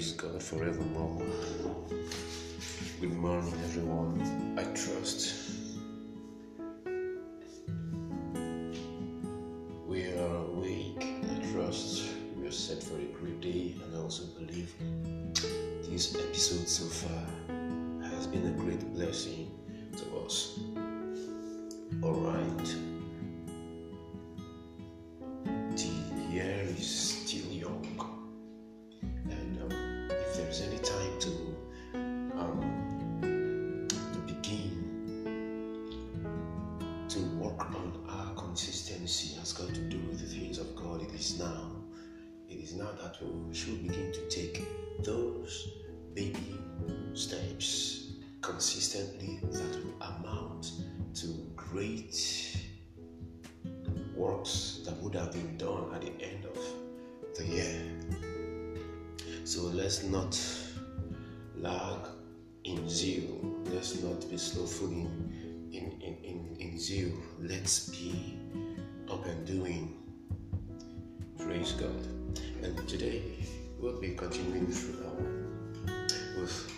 Praise God forevermore. Good morning, everyone. I trust we are awake. I trust we are set for a great day, and I also believe this episode so far has been a great blessing to us. Is now that we should begin to take those baby steps consistently that will amount to great works that would have been done at the end of the year. So let's not lag in zeal. Let's not be slothful in, in, in, in, in zeal. Let's be up and doing. Praise God. And today we'll be continuing through um, with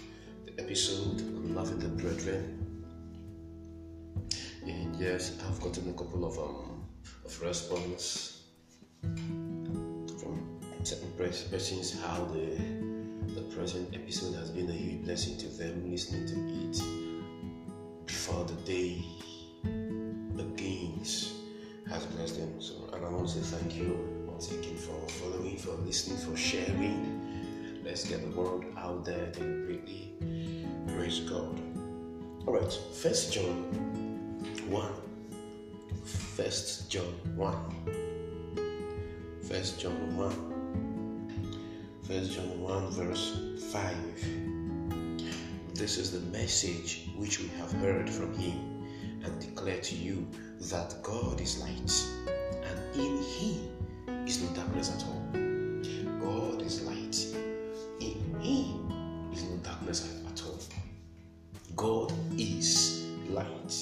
the episode on loving the brethren. And yes, I've gotten a couple of um of response from certain pers- persons how the the present episode has been a huge blessing to them listening to it before the day begins has blessed them. So and I want to say thank you once again for following, for listening, for sharing. Let's get the word out there deliberately. Praise God. Alright, first John 1. First John 1. First John 1. First John 1 verse 5. This is the message which we have heard from him and declare to you that God is light and in him is no darkness at all. God is light. In him is no darkness at all. God is light.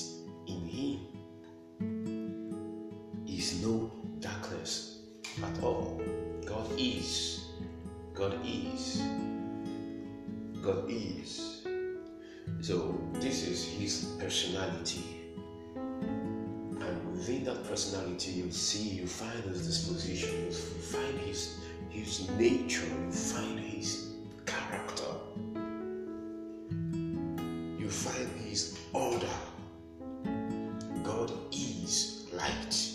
In him is no darkness at all. God is. God is. God is. So this is his personality. Within that personality you see you find his disposition, you find his his nature, you find his character. You find his order. God is light.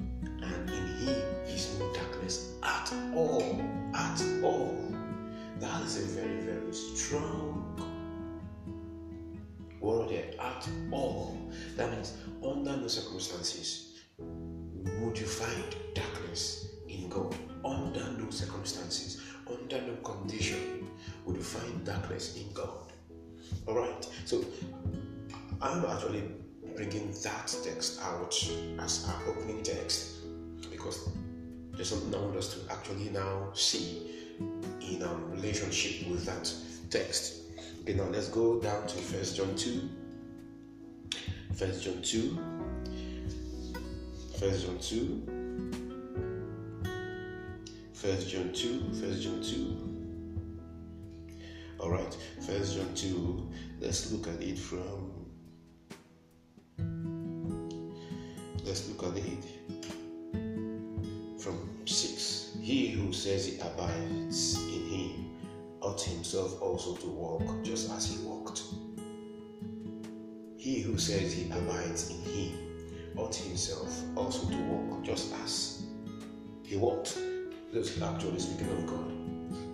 And in him is no darkness at all. At all. That is a very, very strong word there. At all. That means under no circumstances would you find darkness in God. Under no circumstances, under no condition would you find darkness in God. All right. So I'm actually bringing that text out as our opening text because there's something I want us to actually now see in our relationship with that text. Okay, now let's go down to First John 2. First John 2. First John 2. First John 2. First John 2. All right, First John 2. Let's look at it from. Let's look at it from 6. He who says he abides in him ought himself also to walk just as he walked. He who says he abides in him ought himself also to walk just as he walked. This is actually speaking of God.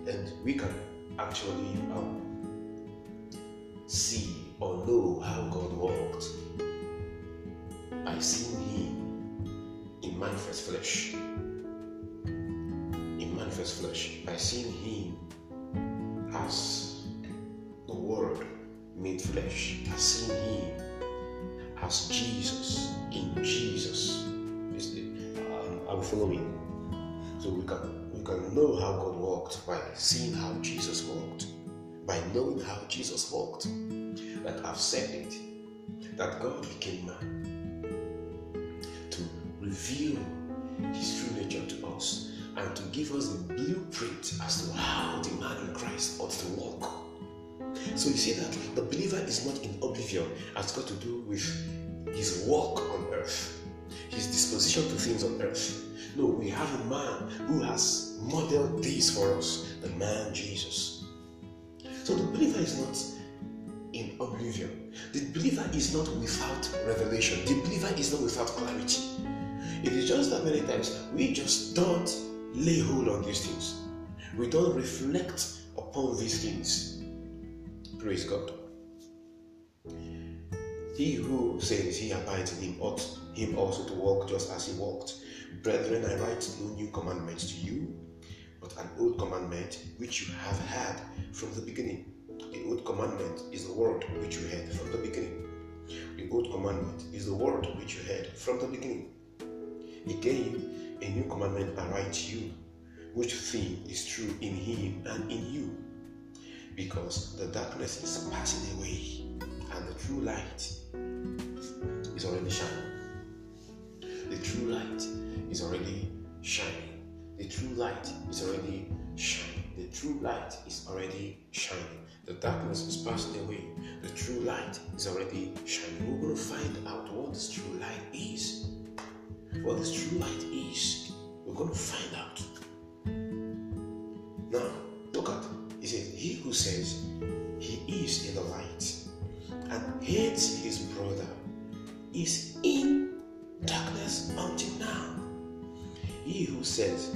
And we can actually um, see or know how God walked by seeing him in manifest flesh. In manifest flesh. By seeing him as the Word made flesh, as seeing Him as Jesus in Jesus. Is the, um, I'm following. So we can we can know how God walked by seeing how Jesus walked, by knowing how Jesus walked. That I've said it, that God became man to reveal His true nature to us, and to give us the blueprint as to how the man in Christ ought to walk. So you see that the believer is not in oblivion, has got to do with his walk on earth, his disposition to things on earth. No, we have a man who has modeled this for us, the man Jesus. So the believer is not in oblivion. The believer is not without revelation. The believer is not without clarity. It is just that many times we just don't lay hold on these things. We don't reflect upon these things. Praise God. He who says he abides in him ought him also to walk just as he walked. Brethren, I write no new commandment to you, but an old commandment which you have had from the beginning. The old commandment is the word which you heard from the beginning. The old commandment is the word which you heard from the beginning. Again, a new commandment I write to you, which thing is true in him and in you. Because the darkness is passing away, and the true light is already shining. The true light is already shining. The true light is already shining. The true light is already shining. The darkness is passing away. The true light is already shining. We're going to find out what this true light is. What this true light is. We're going to find out. Now, look at He says, He who says he is in the light and hates his brother is in darkness until now. He who says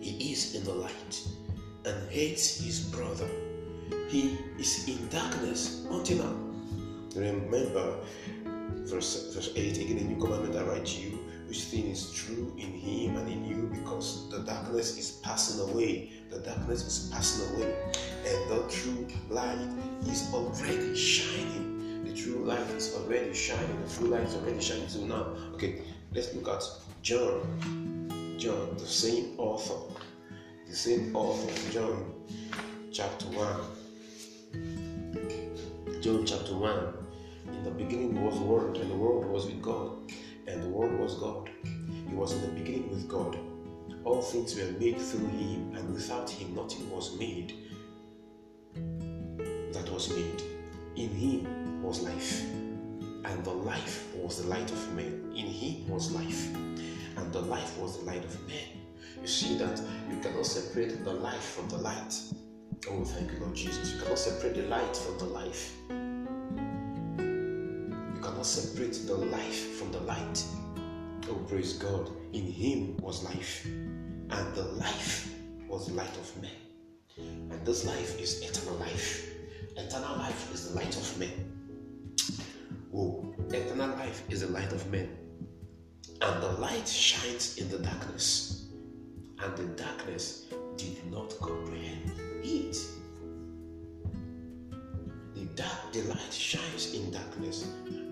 he is in the light and hates his brother, he is in darkness until now. Remember, verse, verse 8 again, a new commandment I write to you, which thing is true in him and in you, because the darkness is passing away. The darkness is passing away, and the true light is already shining. The true light is already shining. The true light is already shining. So now, okay, let's look at John. John, the same author, the same author, John chapter 1. John chapter 1. In the beginning was the Word, and the Word was with God, and the Word was God. He was in the beginning with God. All things were made through him, and without him nothing was made that was made. In him was life, and the life was the light of men. In him was life, and the life was the light of men. You see that you cannot separate the life from the light. Oh, thank you, Lord Jesus. You cannot separate the light from the life. Cannot separate the life from the light. Oh, praise God. In him was life, and the life was the light of men. And this life is eternal life. Eternal life is the light of men. Oh, eternal life is the light of men. And the light shines in the darkness. And the darkness did not comprehend it. The dark the light shines in darkness,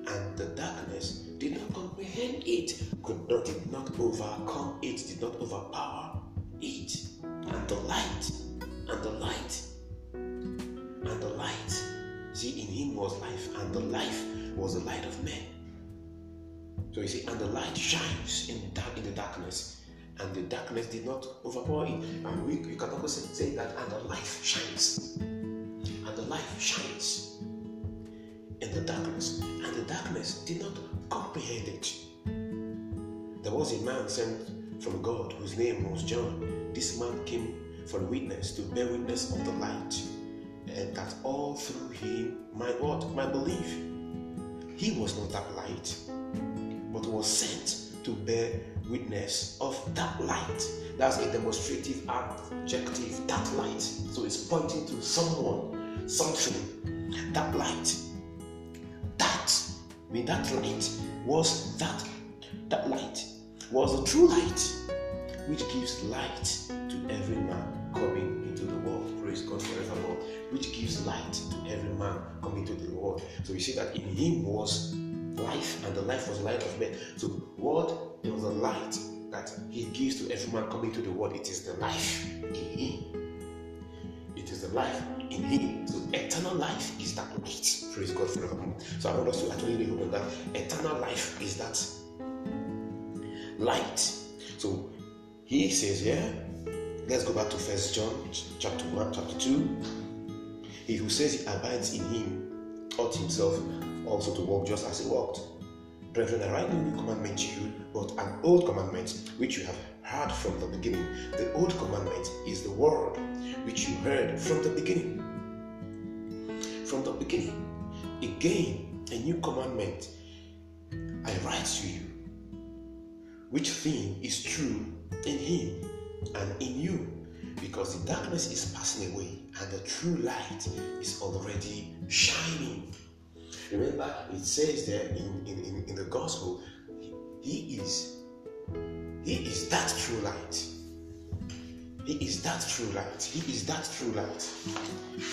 and the darkness did not comprehend it, could not did not overcome it, did not overpower it. And the light, and the light, and the light. See, in him was life, and the life was the light of men. So you see, and the light shines in dark in the darkness, and the darkness did not overpower it. And we you can also say that, and the life shines, did not comprehend it. There was a man sent from God whose name was John. This man came for witness to bear witness of the light, and that all through him my what might believe. He was not that light, but was sent to bear witness of that light. That's a demonstrative adjective, that light. So it's pointing to someone, something, that light. That, Mean, that light was that, that light was the true light which gives light to every man coming into the world. Praise God forevermore. Which gives light to every man coming into the world. So you see that in him was life, and the life was the light of men. So what is the light that he gives to every man coming to the world? It is the life in him. The life in him. So eternal life is that light. Praise God forevermore. So I want us to actually remember that eternal life is that light. So He says here, let's go back to First John chapter 1, chapter 2. He who says he abides in him ought himself also to walk just as he walked. Brethren, I write no new commandment to you, but an old commandment which you have heard from the beginning. The old commandment is the word which you heard from the beginning. From the beginning. Again, a new commandment I write to you, which thing is true in him and in you, because the darkness is passing away and the true light is already shining. Remember, it says there in, in, in, the gospel, he is he is that true light. He is that true light. He is that true light.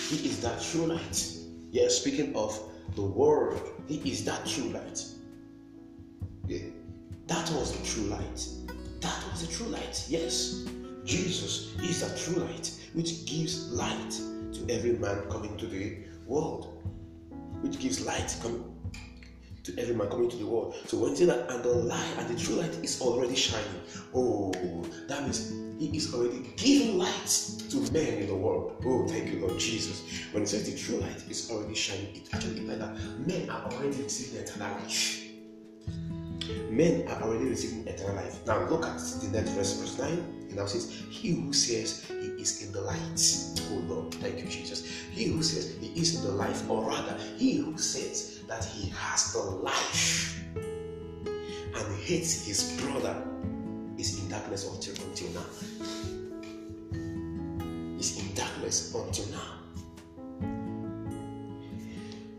He is that true light. Yeah, speaking of the world, he is that true light. Yeah. That was the true light. That was the true light. Yes. Jesus is the true light which gives light to every man coming to the world. Which gives light coming to every man coming to the world. So when you that and the light and the true light is already shining, oh, that means he is already giving light to men in the world. Oh, thank you, Lord Jesus. When it says the true light is already shining, it actually implies that men are already receiving eternal life men are already receiving eternal life. Now look at the next verse, verse 9. Now says, He who says he is in the light. Oh Lord, thank you, Jesus. He who says he is in the life, or rather, he who says that he has the life and hates his brother is in darkness until, until now. Is in darkness until now.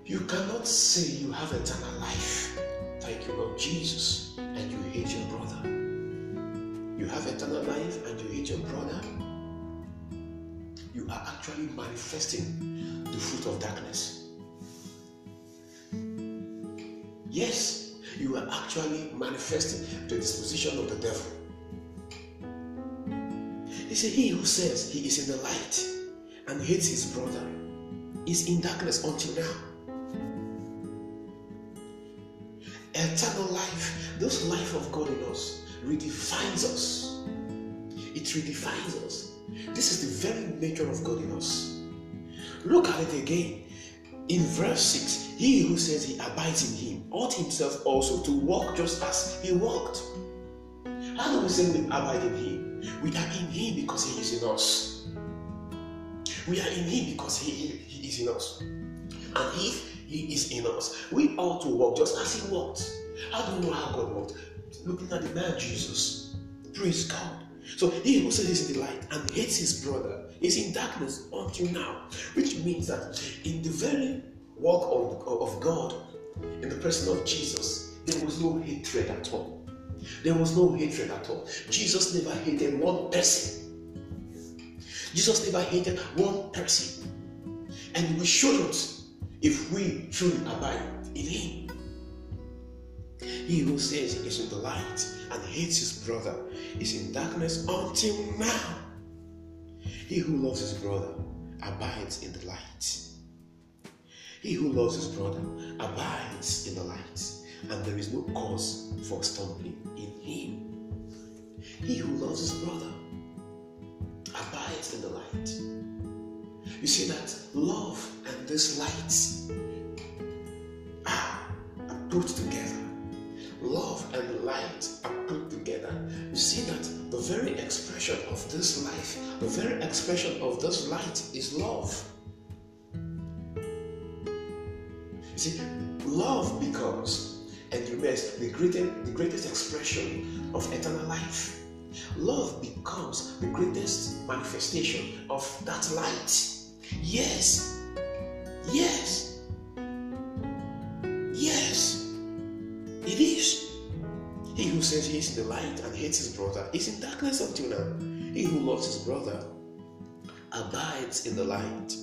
You cannot say you have eternal life Thank you, Lord Jesus, and you hate your brother. Eternal life and you hate your brother. You are actually manifesting the fruit of darkness. Yes, you are actually manifesting the disposition of the devil. He said, He who says he is in the light and hates his brother is in darkness until now. eternal life, this life of God in us, redefines us. It redefines us. This is the very nature of God in us. Look at it again. In verse 6, he who says he abides in him ought himself also to walk just as he walked. How do we say we abide in him? We are in him because he is in us. We are in him because he, he is in us. And if he is in us. We ought to walk just as He walked. How do we know how God walked? Looking at the man Jesus. Praise God. So he who says he's in the light and hates his brother is in darkness until now, which means that in the very walk of, of God, in the person of Jesus, there was no hatred at all. There was no hatred at all. Jesus never hated one person. Jesus never hated one person. And we shouldn't if we truly abide in Him. He who says he is in the light and hates his brother is in darkness until now. He who loves his brother abides in the light. He who loves his brother abides in the light, and there is no cause for stumbling in him. He who loves his brother abides in the light. You see that love and this light are, put together. Very expression of this life, the very expression of this light is love. You see, love becomes and remains the greatest, the greatest expression of eternal life. Love becomes the greatest manifestation of that light. Yes. Yes. Yes. Says he is in the light and hates his brother is in darkness until now. He who loves his brother abides in the light.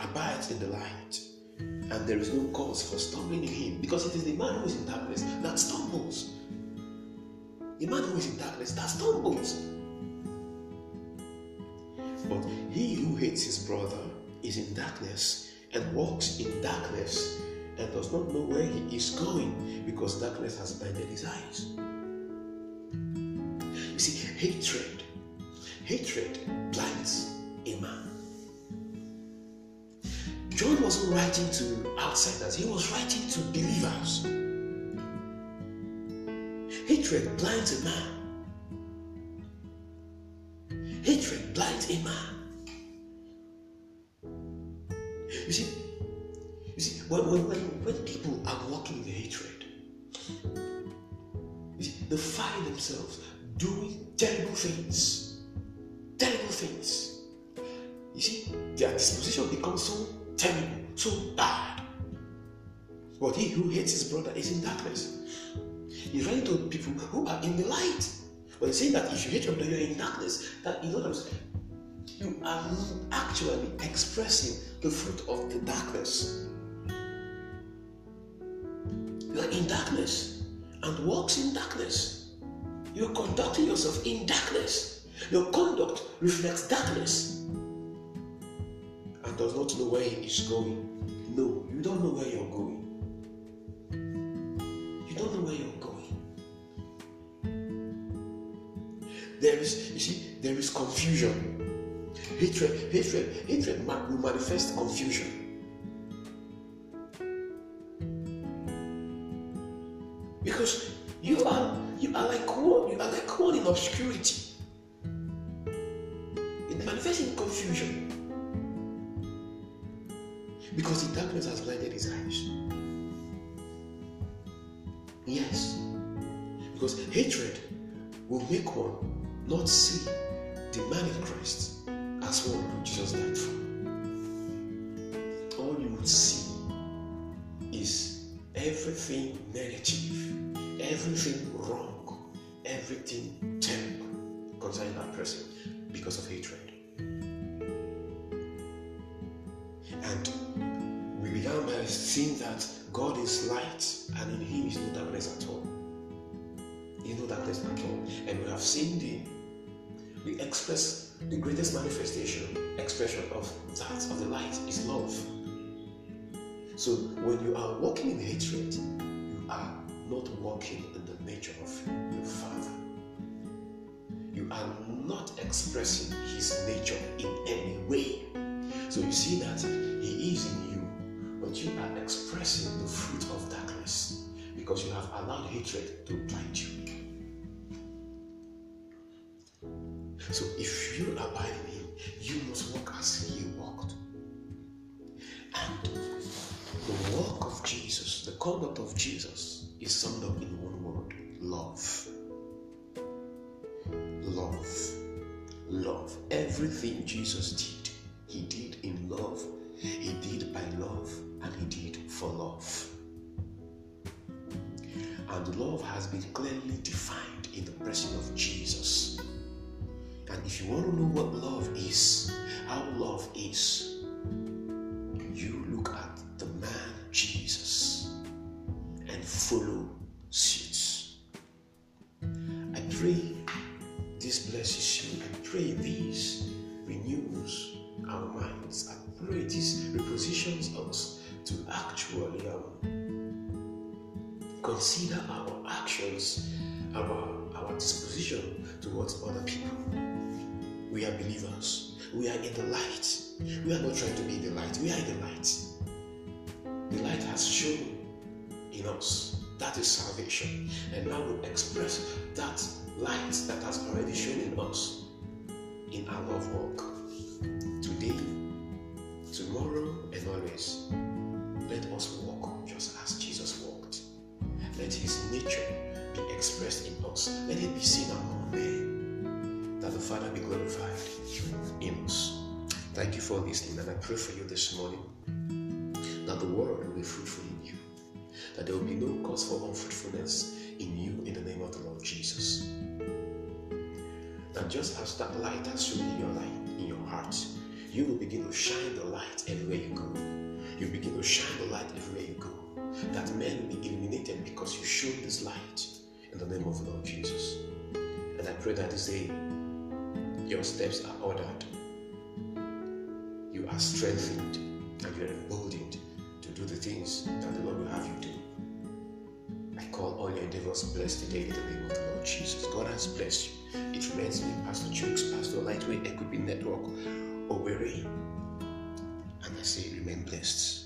Abides in the light. And there is no cause for stumbling in him because it is the man who is in darkness that stumbles. The man who is in darkness that stumbles. But he who hates his brother is in darkness and walks in darkness and does not know where he is going because darkness has blinded his eyes. You see, hatred, hatred blinds a man. John wasn't writing to outsiders, he was writing to believers. Hatred blinds a man. Hatred blinds a man. You see, when, when, when, when people are walking in hatred, they find themselves doing terrible things. Terrible things. You see, their disposition becomes so terrible, so bad. But he who hates his brother is in darkness. He's writing to people who are in the light. But he's saying that if you hate your brother, you're in darkness. That in other words, you are actually expressing the fruit of the darkness. You are in darkness and walks in darkness. You're conducting yourself in darkness. Your conduct reflects darkness and does not know where he is going. No, you don't know where you're going. You don't know where you're going. There is, you see, there is confusion. Hatred, hatred, hatred will manifest confusion. Because you are you are like one, you are like one in obscurity. It manifests in confusion. Because the darkness has blinded his eyes. Yes. Because hatred will make one not see the man in Christ as one who Jesus died for. Everything wrong, everything terrible concerning that person because of hatred. And we began by seeing that God is light and in Him is no darkness at all. Is no darkness at all. And we have seen the we express the greatest manifestation, expression of that, of the light, is love. So when you are walking in hatred, you not walking in the nature of your Father. You are not expressing His nature in any way. So you see that He is in you, but you are expressing the fruit of darkness because you have allowed hatred to blind you. So if you abide in him, you must walk as he walked. And the walk of Jesus, the conduct of Jesus, is summed up in one word love. Love. Love. Everything Jesus did, he did in love. He did by love, and he did for love. And love has been clearly defined in the person of Jesus. And if you want to know what love is, how love is, follow suit. I pray this blesses you. I pray this renews our minds. I pray this repositions us to actually um, consider our actions, our, our disposition towards other people. We are believers. We are in the light. We are not trying to be in the light. We are in the light. The light has shown in us. That is salvation. And now we express that light that has already shown in us in our love walk. Today, tomorrow, and always. Let us walk just as Jesus walked. Let his nature be expressed in us. Let it be seen among men. That the Father be glorified in us. Thank you for listening, and I pray for you this morning that the world will be fruitful in you, that there will be no cause for unfruitfulness in you in the name of the Lord Jesus. That just as that light has shown in your light, in your heart, you will begin to shine the light everywhere you go. You begin to shine the light everywhere you go. That men will be illuminated because you show this light in the name of the Lord Jesus. And I pray that this day your steps are ordered, you are strengthened, and you are emboldened to do the things that the Lord will have you do. Blessed today in the name of the Lord Jesus. God has blessed you. It remains me, Pastor Chooks, Pastor Lightweight Equipping Network, Owerri. And I say, remain blessed.